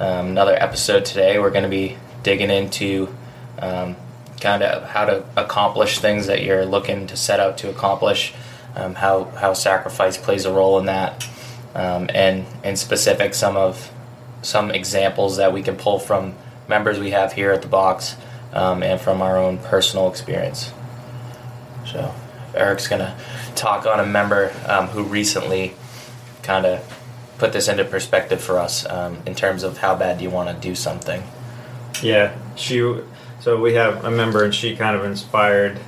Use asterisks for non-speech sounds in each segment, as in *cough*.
Um, another episode today. We're going to be digging into um, kind of how to accomplish things that you're looking to set out to accomplish, um, how how sacrifice plays a role in that, um, and in specific some of some examples that we can pull from members we have here at the box um, and from our own personal experience. So Eric's going to talk on a member um, who recently kind of put this into perspective for us um, in terms of how bad you want to do something. Yeah, she. So we have a member, and she kind of inspired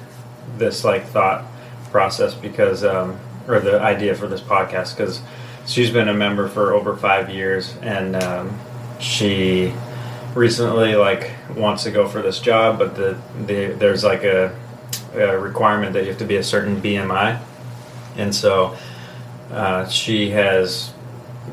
this like thought process because, um, or the idea for this podcast because she's been a member for over five years, and um, she recently like wants to go for this job, but the, the there's like a, a requirement that you have to be a certain BMI, and so uh, she has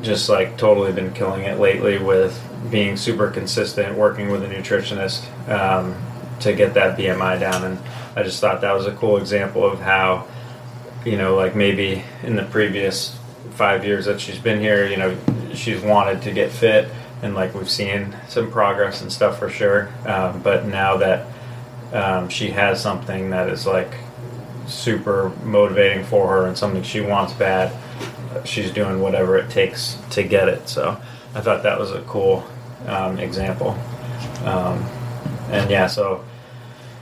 just like totally been killing it lately with being super consistent, working with a nutritionist um, to get that BMI down. And I just thought that was a cool example of how, you know, like maybe in the previous five years that she's been here, you know, she's wanted to get fit. And like we've seen some progress and stuff for sure. Um, but now that um, she has something that is like super motivating for her and something she wants bad, she's doing whatever it takes to get it. So I thought that was a cool um, example. Um, and yeah, so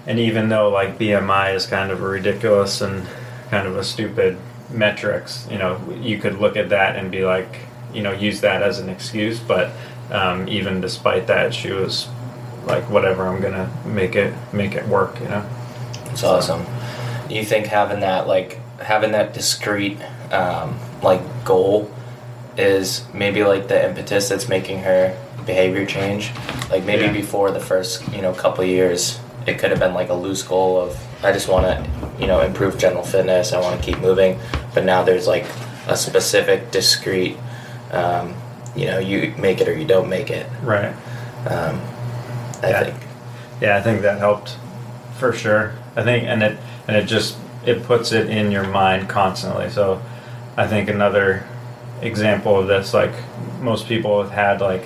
and even though like BMI is kind of a ridiculous and kind of a stupid metrics, you know, you could look at that and be like, you know, use that as an excuse. But um, even despite that, she was like, whatever, I'm gonna make it make it work. You know. It's awesome. Do you think having that like having that discrete um, like goal is maybe like the impetus that's making her behavior change? Like maybe Yeah. before the first you know couple years, it could have been like a loose goal of I just want to you know improve general fitness. I want to keep moving, but now there's like a specific discrete. Um, you know, you make it or you don't make it. Right. Um, I Yeah. think. Yeah, I think that helped for sure. I think, and it and it just it puts it in your mind constantly. So, I think another example of this, like most people have had like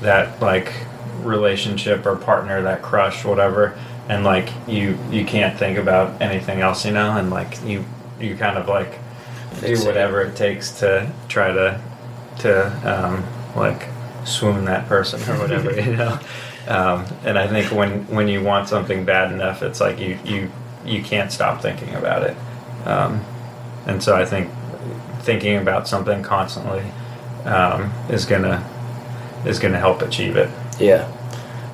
that like relationship or partner, that crush, whatever, and like you you can't think about anything else, you know, and like you you kind of like do whatever it takes to try to to um, like swoon that person or whatever, *laughs* you know. Um, and I think when when you want something bad enough, it's like you you you can't stop thinking about it. Um, and so I think thinking about something constantly um, is gonna is gonna help achieve it. Yeah,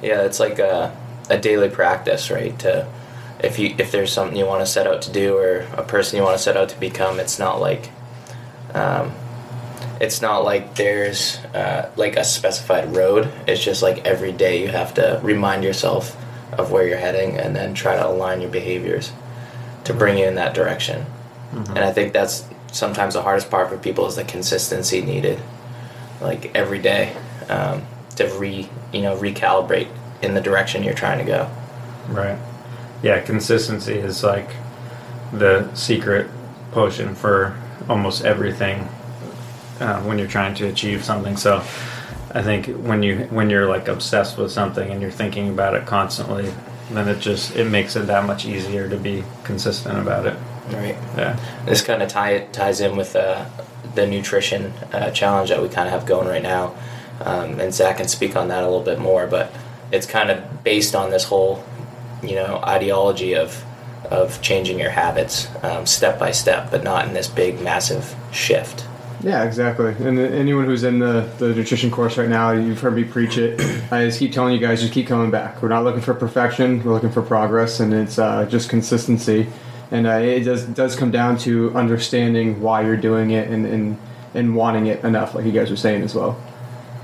yeah. It's like a, a daily practice, right? To if you if there's something you want to set out to do or a person you want to set out to become, it's not like um, it's not like there's uh, like a specified road. It's just like every day you have to remind yourself of where you're heading and then try to align your behaviors to bring you in that direction. And I think that's sometimes the hardest part for people is the consistency needed, like every day, um, to re you know recalibrate in the direction you're trying to go. Right. Yeah, consistency is like the secret potion for almost everything uh, when you're trying to achieve something. So I think when you when you're like obsessed with something and you're thinking about it constantly, then it just it makes it that much easier to be consistent about it. Right. Yeah. This kind of tie ties in with uh, the nutrition uh, challenge that we kind of have going right now, um, and Zach can speak on that a little bit more. But it's kind of based on this whole, you know, ideology of of changing your habits um, step by step, but not in this big massive shift. Yeah, exactly. And anyone who's in the, the nutrition course right now, you've heard me preach it. *clears throat* I just keep telling you guys, just keep coming back. We're not looking for perfection. We're looking for progress, and it's uh, just consistency. And uh, it does does come down to understanding why you're doing it and, and and wanting it enough, like you guys were saying as well.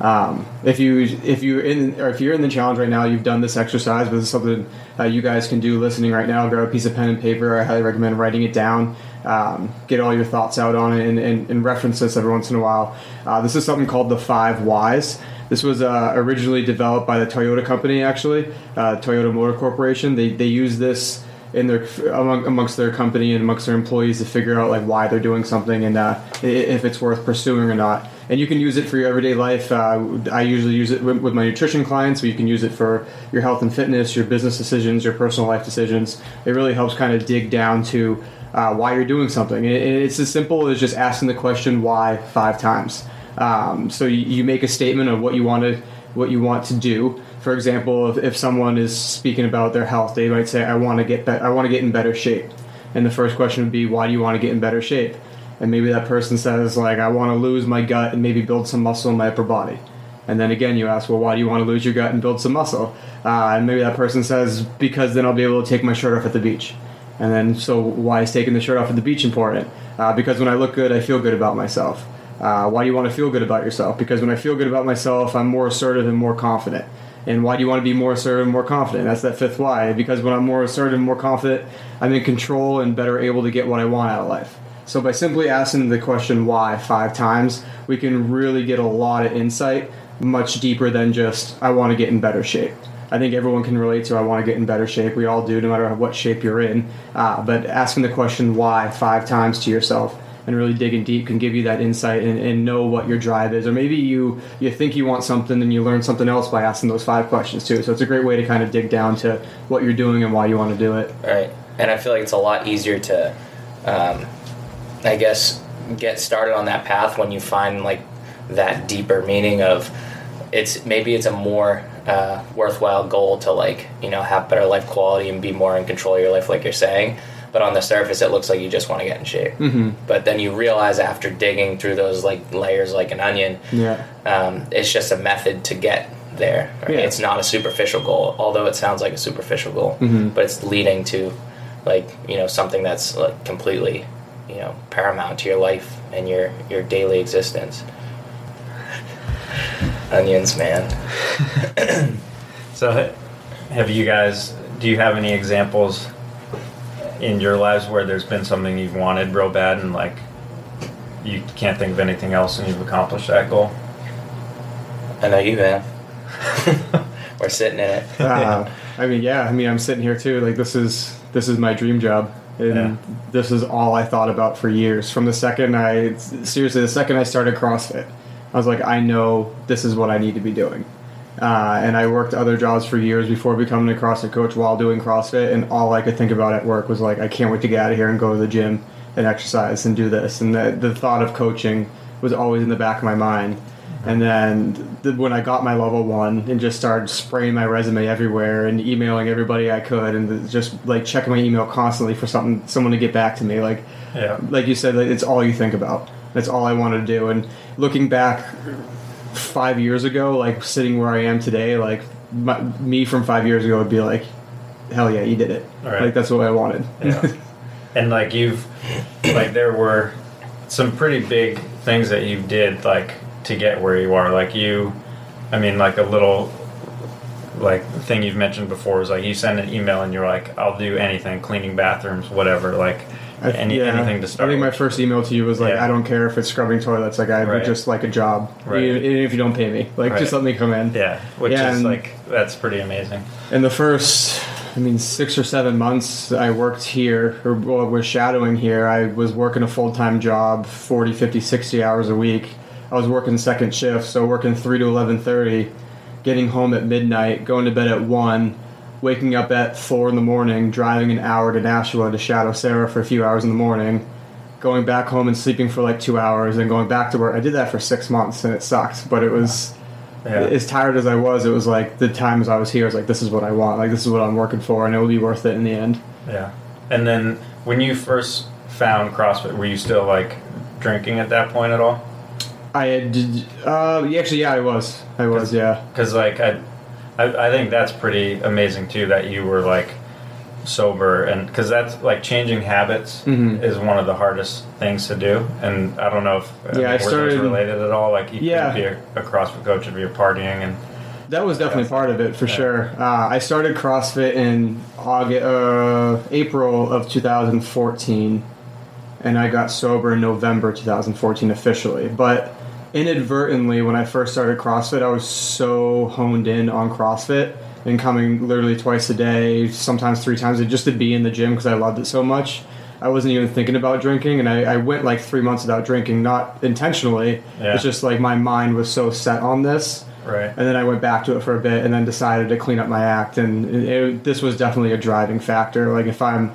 Um, if you if you're in or if you're in the challenge right now, you've done this exercise, but is something uh, you guys can do listening right now. Grab a piece of pen and paper. I highly recommend writing it down. Um, get all your thoughts out on it and, and, and reference this every once in a while. Uh, this is something called the five whys. This was uh, originally developed by the Toyota company, actually, uh, Toyota Motor Corporation. They they use this in their among, amongst their company and amongst their employees to figure out like why they're doing something and uh, if it's worth pursuing or not. And you can use it for your everyday life. Uh, I usually use it with my nutrition clients, but you can use it for your health and fitness, your business decisions, your personal life decisions. It really helps kind of dig down to uh, why you're doing something. And it's as simple as just asking the question why five times. Um, so you, you make a statement of what you want to what you want to do for example, if, if someone is speaking about their health, they might say, "I want to get be- I want to get in better shape," and the first question would be, "Why do you want to get in better shape?" And maybe that person says, "Like I want to lose my gut and maybe build some muscle in my upper body." And then again, you ask, "Well, why do you want to lose your gut and build some muscle?" Uh, and maybe that person says, "Because then I'll be able to take my shirt off at the beach." And then, so why is taking the shirt off at the beach important? Uh, because when I look good, I feel good about myself. Uh, why do you want to feel good about yourself? Because when I feel good about myself, I'm more assertive and more confident. And why do you want to be more assertive and more confident? That's that fifth why. Because when I'm more assertive and more confident, I'm in control and better able to get what I want out of life. So by simply asking the question why five times, we can really get a lot of insight, much deeper than just I want to get in better shape. I think everyone can relate to I want to get in better shape. We all do, no matter what shape you're in. Uh, but asking the question why five times to yourself and really digging deep can give you that insight and, and, know what your drive is. Or maybe you you think you want something and you learn something else by asking those five questions too. So it's a great way to kind of dig down to what you're doing and why you want to do it. Right, and I feel like it's a lot easier to, um, I guess, get started on that path when you find like that deeper meaning of it's maybe it's a more uh, worthwhile goal to like you know have better life quality and be more in control of your life like you're saying but on the surface it looks like you just want to get in shape. Mm-hmm. But then you realize after digging through those like layers like an onion, yeah, um, it's just a method to get there. Right? Yeah. It's not a superficial goal, although it sounds like a superficial goal, mm-hmm. but it's leading to like you know something that's like completely you know paramount to your life and your your daily existence. Onions, man. *laughs* so, have you guys? Do you have any examples in your lives where there's been something you've wanted real bad and like you can't think of anything else and you've accomplished that goal? I know you have. *laughs* We're sitting in it. *laughs* Uh, I mean, yeah. I mean, I'm sitting here too. Like this is this is my dream job, and yeah. this is all I thought about for years. From the second I seriously, the second I started CrossFit, I was like, I know this is what I need to be doing. Uh, and I worked other jobs for years before becoming a CrossFit coach while doing CrossFit. And all I could think about at work was like, I can't wait to get out of here and go to the gym and exercise and do this. And the, the thought of coaching was always in the back of my mind. And then the, when I got my level one and just started spraying my resume everywhere and emailing everybody I could and just like checking my email constantly for something, someone to get back to me. Like, yeah. like you said, it's all you think about. That's all I wanted to do. And looking back five years ago, like sitting where I am today, like my, me from five years ago would be like, hell yeah, you did it. Right. Like that's what I wanted. Yeah. *laughs* and like you've, like there were some pretty big things that you did like to get where you are. Like you, I mean, like a little like thing you've mentioned before is like you send an email and you're like, I'll do anything, cleaning bathrooms, whatever. Like any, yeah. anything to start. I think with. my first email to you was like, yeah. I don't care if it's scrubbing toilets. Like I right. would just like a job, right. even, even, if you don't pay me. Like right. just let me come in. Yeah, which yeah, is like that's pretty amazing. In the first, I mean, six or seven months I worked here or well, was shadowing here. I was working a full time job, 40, 50, 60 hours a week. I was working second shift, so working three to eleven thirty, getting home at midnight, going to bed at one waking up at four in the morning, driving an hour to Nashua to shadow Sarah for a few hours in the morning, going back home and sleeping for like two hours, and going back to work. I did that for six months, and it sucked. But it was yeah. as tired as I was. It was like the times I was here. I was like, this is what I want. Like this is what I'm working for, and it will be worth it in the end. Yeah. And then when you first found CrossFit, were you still like drinking at that point at all? I did. Uh, actually, yeah, I was. I was. Yeah. Because like I I, I think that's pretty amazing too that you were like sober and because that's like changing habits Mhm. is one of the hardest things to do and i don't know if Yeah, I started- related at all like you Yeah. could be a, a crossfit coach if you're partying and That was definitely Yeah. part of it for Yeah. sure. Uh, I started CrossFit in August, uh, April of 2014, and I got sober in November 2014 officially. But inadvertently, when I first started CrossFit, I was so honed in on CrossFit and coming literally twice a day, sometimes three times, just to be in the gym because I loved it so much. I wasn't even thinking about drinking, and I, I went like three months without drinking, not intentionally. Yeah. It's just like my mind was so set on this right and then I went back to it for a bit, and then decided to clean up my act. And it, it- this was definitely a driving factor. Like if I'm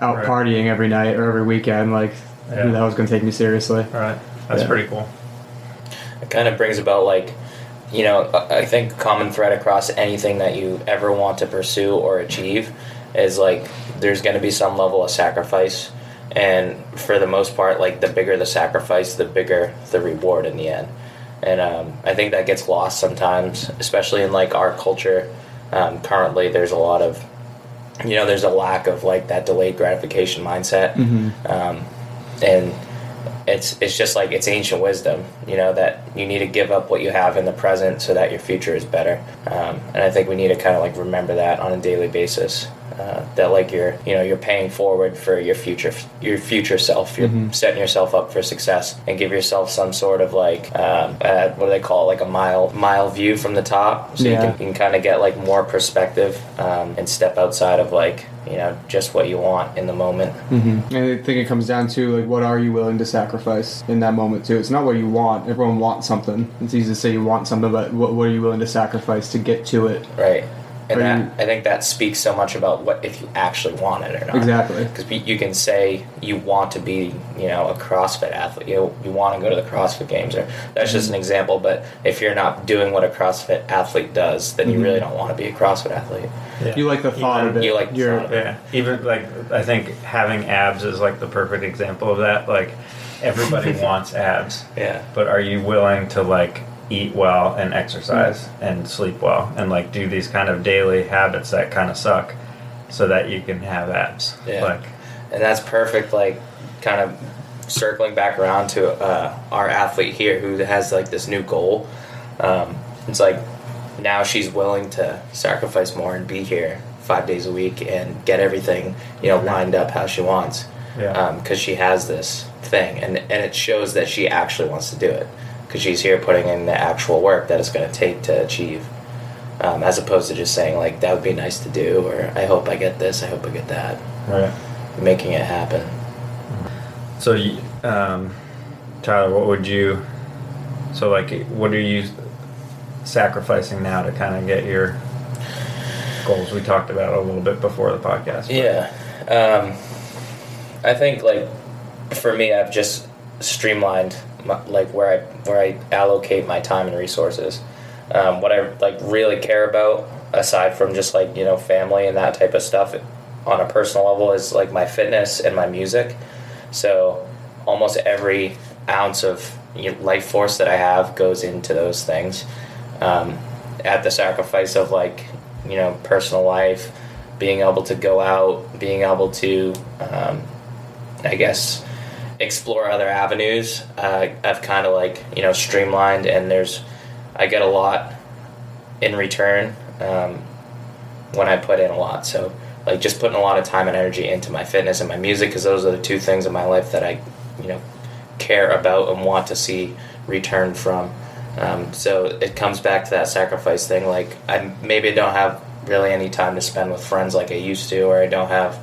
out Right. partying every night or every weekend, like Yeah. who the hell's going to take me seriously? right that's Yeah. pretty cool it kind of brings about like you know i think common thread across anything that you ever want to pursue or achieve is like there's going to be some level of sacrifice. And for the most part like the bigger the sacrifice the bigger the reward in the end. And um, i think that gets lost sometimes especially in like our culture. Um, currently there's a lot of you know there's a lack of like that delayed gratification mindset. Um, and it's it's just like it's ancient wisdom, you know, that you need to give up what you have in the present so that your future is better. Um, and I think we need to kind of like remember that on a daily basis. Uh, that like you're you know you're paying forward for your future your future self. You're setting yourself up for success and give yourself some sort of like um, uh, what do they call it like a mile mile view from the top, so Yeah. you can, can kind of get like more perspective um, and step outside of like you know just what you want in the moment. Mm-hmm. And I think it comes down to like what are you willing to sacrifice in that moment too. It's not what you want. Everyone wants something. It's easy to say you want something, but what, what are you willing to sacrifice to get to it? Right. And Are that, you- I think that speaks so much about what if you actually want it or not. Exactly. Because you can say you want to be, you know, a CrossFit athlete. You, you want to go to the CrossFit Games, or that's just an example. But if you're not doing what a CrossFit athlete does, then you mm-hmm. really don't want to be a CrossFit athlete. yeah. You like the thought Even- of it. You like the You're- thought of it. Yeah, even like I think having abs is like the perfect example of that. Like everybody *laughs* wants abs, Yeah. but are you willing to like eat well and exercise and sleep well and like do these kind of daily habits that kind of suck so that you can have abs? Yeah. Like And that's perfect, like, kind of circling back around to uh, our athlete here who has, like, this new goal. Um, it's like now she's willing to sacrifice more and be here five days a week and get everything, you know, lined up how she wants. Yeah. Because she has this thing, and, and it shows that she actually wants to do it. Because she's here putting in the actual work that it's going to take to achieve. Um, as opposed to just saying, like, that would be nice to do, or I hope I get this, I hope I get that right. making it happen. So, um, Tyler, what would you? So, like, what are you sacrificing now to kind of get your goals? We talked about a little bit before the podcast. but- Yeah, um, I think like for me, I've just streamlined my, like where I where I allocate my time and resources. Um, what I like really care about, aside from just like you know family and that type of stuff, on a personal level, is like my fitness and my music. So almost every ounce of life force that I have goes into those things. Um, at the sacrifice of like you know personal life, being able to go out, being able to, um, I guess, explore other avenues. Uh, I've kind of like you know streamlined, and there's I get a lot in return um, when I put in a lot. So like just putting a lot of time and energy into my fitness and my music, because those are the two things in my life that I you know care about and want to see return from. Um, so it comes back to that sacrifice thing. Like I maybe don't have really any time to spend with friends like I used to, or I don't have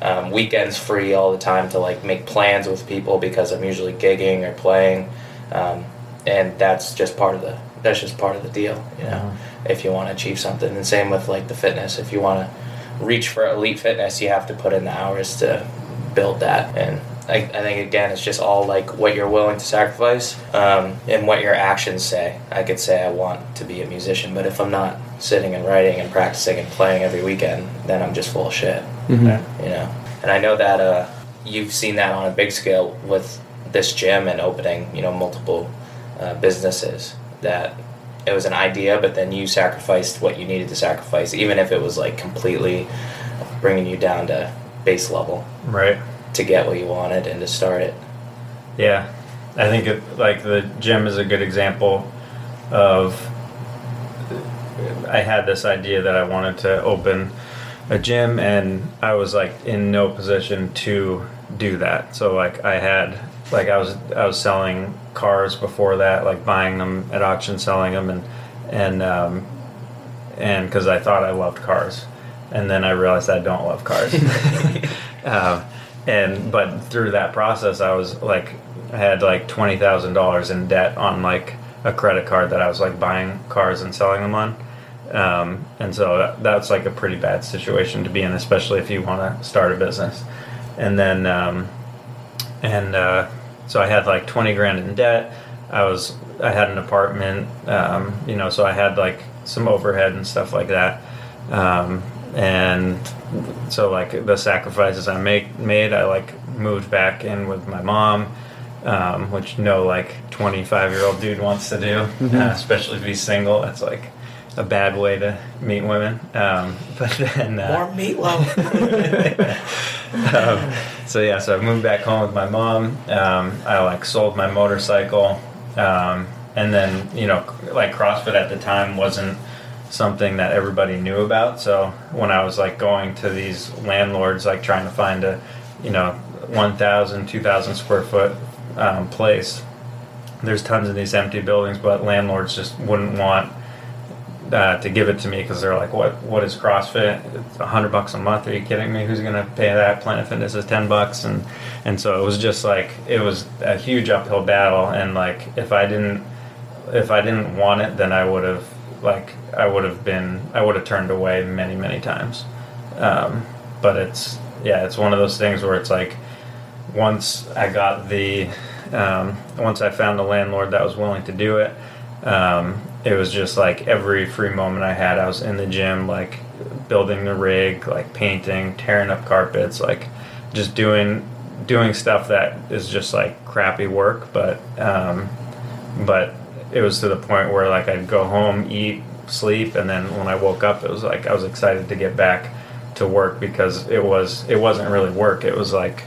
um, weekends free all the time to like make plans with people because I'm usually gigging or playing, um, and that's just part of the that's just part of the deal. You know, if you want to achieve something, and same with like the fitness. If you want to reach for elite fitness, you have to put in the hours to build that and. I, I think again, it's just all like what you're willing to sacrifice um, and what your actions say. I could say I want to be a musician, but if I'm not sitting and writing and practicing and playing every weekend, then I'm just full of shit Yeah. you know and i know that uh, you've seen that on a big scale with this gym and opening you know multiple uh, businesses that it was an idea but then you sacrificed what you needed to sacrifice even if it was like completely bringing you down to base level Right. To get what you wanted and to start it. Yeah, I think it, like the gym is a good example of. I had this idea that I wanted to open a gym, and I was like in no position to do that. So like I had like I was I was selling cars before that, like buying them at auction, selling them, and and um, and because I thought I loved cars, and then I realized I don't love cars. *laughs* *laughs* um, and but through that process, I was like, I had like twenty thousand dollars in debt on like a credit card that I was like buying cars and selling them on. Um, and so that, that's like a pretty bad situation to be in, especially if you want to start a business. And then, um, and uh, so I had like twenty grand in debt. I was I had an apartment, um, you know, so I had like some overhead and stuff like that. Um, and so like the sacrifices I make made, I like moved back in with my mom, um, which no like twenty five year old dude wants to do, uh, *laughs* especially if he's single. That's like a bad way to meet women. Um, *laughs* but then uh, More meatloaf. *laughs* um, so yeah, so I moved back home with my mom. Um, I like sold my motorcycle, um, and then you know, like CrossFit at the time wasn't something that everybody knew about. So when I was like going to these landlords, like trying to find a, you know, 1,000, 2,000 square foot um, place, there's tons of these empty buildings, but landlords just wouldn't want uh, to give it to me because they're like, "What? What is CrossFit? It's a hundred bucks a month? Are you kidding me? Who's gonna pay that? Planet Fitness is ten bucks." And and so it was just like it was a huge uphill battle. And like if I didn't if I didn't want it, then I would have like I would have been I would have turned away many many times. Um, but it's yeah, it's one of those things where it's like once I got the um, once I found a landlord that was willing to do it, um, it was just like every free moment I had, I was in the gym, like building the rig, like painting, tearing up carpets, like just doing doing stuff that is just like crappy work, but um, but it was to the point where like I'd go home, eat, sleep, and then when I woke up, it was like I was excited to get back to work because it was it wasn't really work. It was like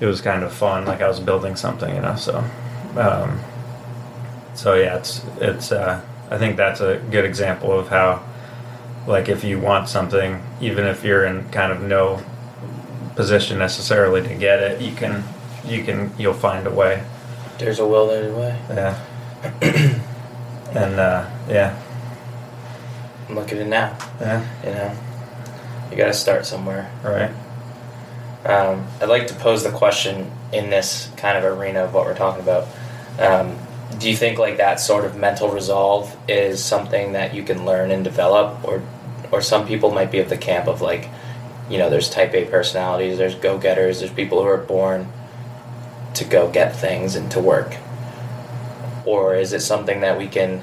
it was kind of fun, like I was building something, you know. So, um, so yeah, it's it's. Uh, I think that's a good example of how, like, if you want something, even if you're in kind of no position necessarily to get it, you can you can you'll find a way. There's a will, there's a way. Yeah. *clears throat* and uh, yeah, Look at it now. yeah, You know, you got to start somewhere. right. Um, I'd like to pose the question in this kind of arena of what we're talking about. Um, do you think like that sort of mental resolve is something that you can learn and develop, or or some people might be of the camp of like, you know, there's Type A personalities, there's go getters, there's people who are born to go get things and to work, or is it something that we can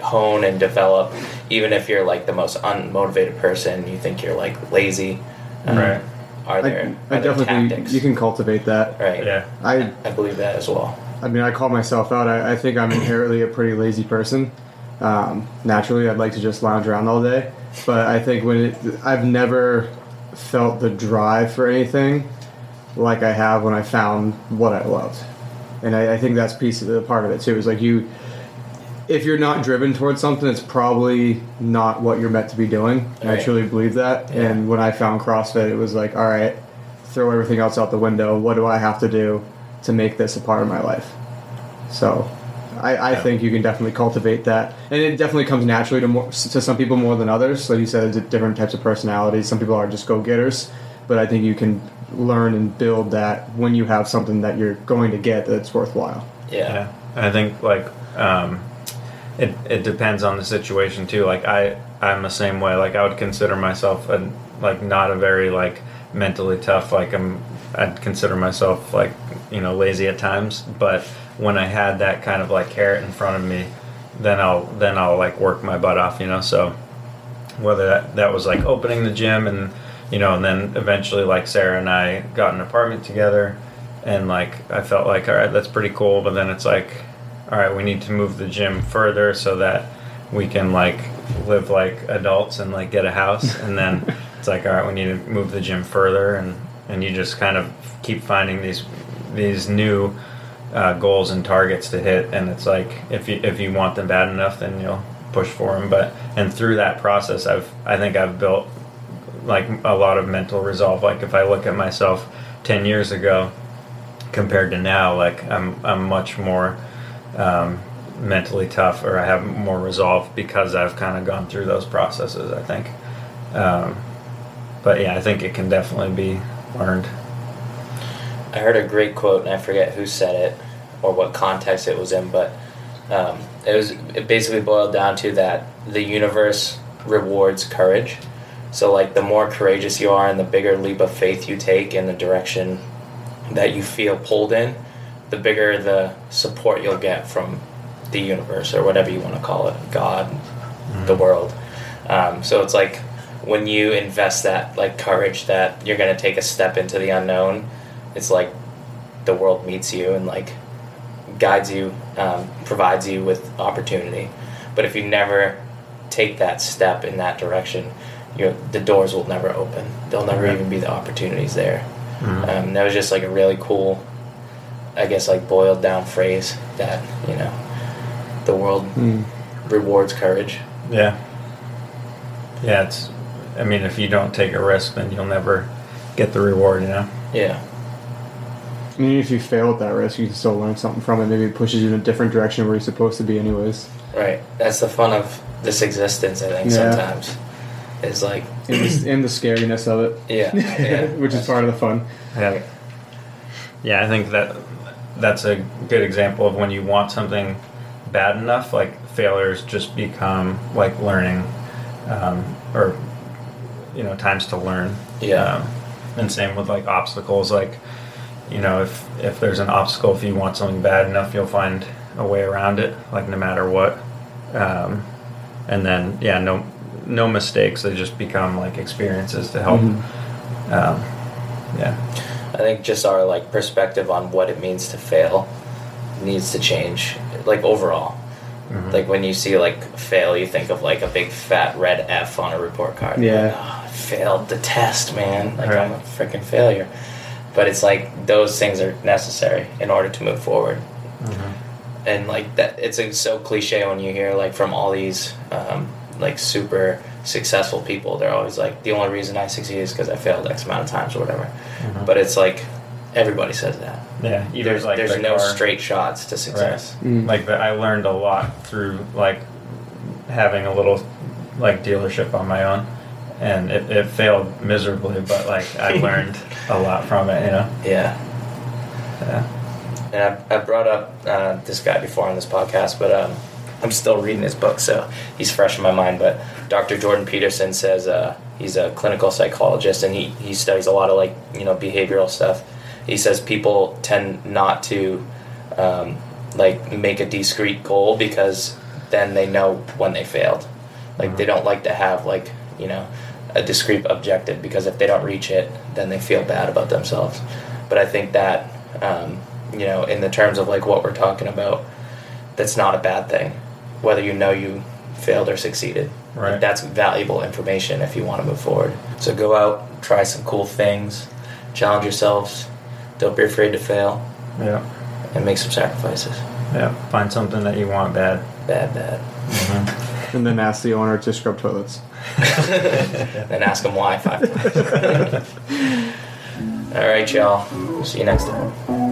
hone and develop, even if you're like the most unmotivated person, you think you're like lazy, um, Right. Are there, I, I are there definitely think tactics? you can cultivate that. Right. Yeah, I I believe that as well. I mean, I call myself out. I, I think I'm inherently a pretty lazy person. Um, naturally, I'd like to just lounge around all day, but I think when it, I've never felt the drive for anything like I have when I found what I loved, and I, I think that's piece of the part of it too. Is like you, if you're not driven towards something, it's probably not what you're meant to be doing. And I truly believe that. Yeah. And when I found CrossFit, it was like, all right, throw everything else out the window. What do I have to do to make this a part of my life? So, I, I Yeah. think you can definitely cultivate that, and it definitely comes naturally to more to some people more than others. Like you said, it's different types of personalities. Some people are just go getters, but I think you can learn and build that when you have something that you're going to get that's worthwhile. Yeah. Yeah, I think like um, it it depends on the situation too. Like I I'm the same way. Like I would consider myself a like not a very like mentally tough. Like I'm I'd consider myself like you know lazy at times. But when I had that kind of like carrot in front of me, then I'll then I'll like work my butt off. You know so whether that, that was like opening the gym and you know and then eventually like sarah and i got an apartment together and like i felt like all right that's pretty cool but then it's like all right we need to move the gym further so that we can like live like adults and like get a house *laughs* and then it's like all right, we need to move the gym further, and and you just kind of keep finding these these new uh, goals and targets to hit, and it's like if you if you want them bad enough, then you'll push for them. But and through that process, I've I think I've built like a lot of mental resolve. Like if I look at myself ten years ago compared to now, like I'm I'm much more um, mentally tough, or I have more resolve because I've kind of gone through those processes. I think, um, but yeah, I think it can definitely be learned. I heard a great quote, and I forget who said it or what context it was in, but um, it was it basically boiled down to that the universe rewards courage. So like the more courageous you are, and the bigger leap of faith you take in the direction that you feel pulled in, the bigger the support you'll get from the universe or whatever you want to call it, God, the world. Um, so it's like when you invest that like courage that you're going to take a step into the unknown it's like the world meets you and like guides you um, provides you with opportunity but if you never take that step in that direction the doors will never open there'll never Right. even be the opportunities there Mhm. um, that was just like a really cool i guess like boiled down phrase that you know the world Mm. rewards courage Yeah. Yeah, it's. I mean, if you don't take a risk, then you'll never get the reward. You know. yeah I mean, if you fail at that risk, you can still learn something from it. Maybe it pushes you in a different direction where you're supposed to be, anyways. right that's the fun of this existence i think Yeah. sometimes is like And the, and the scariness of it. yeah, yeah. *laughs* Which is part of the fun. Yeah. Yeah, I think that that's a good example of when you want something bad enough, like failures just become like learning, um, or you know, times to learn. Yeah. Um, and same with like obstacles. Like, you know, if if there's an obstacle, if you want something bad enough, you'll find a way around it. Like no matter what. Um, and then yeah, no no mistakes. They just become like experiences to help. Mhm. Um, yeah. I think just our like perspective on what it means to fail needs to change. Like overall, Mhm. like when you see like fail, you think of like a big fat red F on a report card. Yeah. Like, "Oh, I failed the test, man. Like I'm a freaking failure. But it's like those things are necessary in order to move forward. Mhm. and like that it's like, so cliche when you hear like from all these um, like super successful people they're always like the only reason i succeed is because i failed x amount of times or whatever Mhm. but it's like everybody says that Yeah, even there's like there's the no car- straight shots to success Mm. Like the, I learned a lot through like having a little like dealership on my own, and it, it failed miserably, but like I *laughs* learned a lot from it. You know. yeah Yeah. and I, I brought up uh, this guy before on this podcast, but um, I'm still reading his book, so he's fresh in my mind. But Dr. Jordan Peterson says uh, he's a clinical psychologist, and he, he studies a lot of like you know behavioral stuff. He says people tend not to um, like make a discrete goal because then they know when they failed. Like they don't like to have like you know a discrete objective because if they don't reach it, then they feel bad about themselves. But I think that um, you know, in the terms of like what we're talking about, that's not a bad thing. Whether you know you failed or succeeded, Right. Like, that's valuable information if you want to move forward. So go out, try some cool things, challenge yourselves. Don't be afraid to fail, Yeah. and make some sacrifices. Yeah. Find something that you want bad. Bad, bad. Mhm. And then ask the owner to scrub toilets. *laughs* then ask them why five times. *laughs* All right, y'all. See you next time.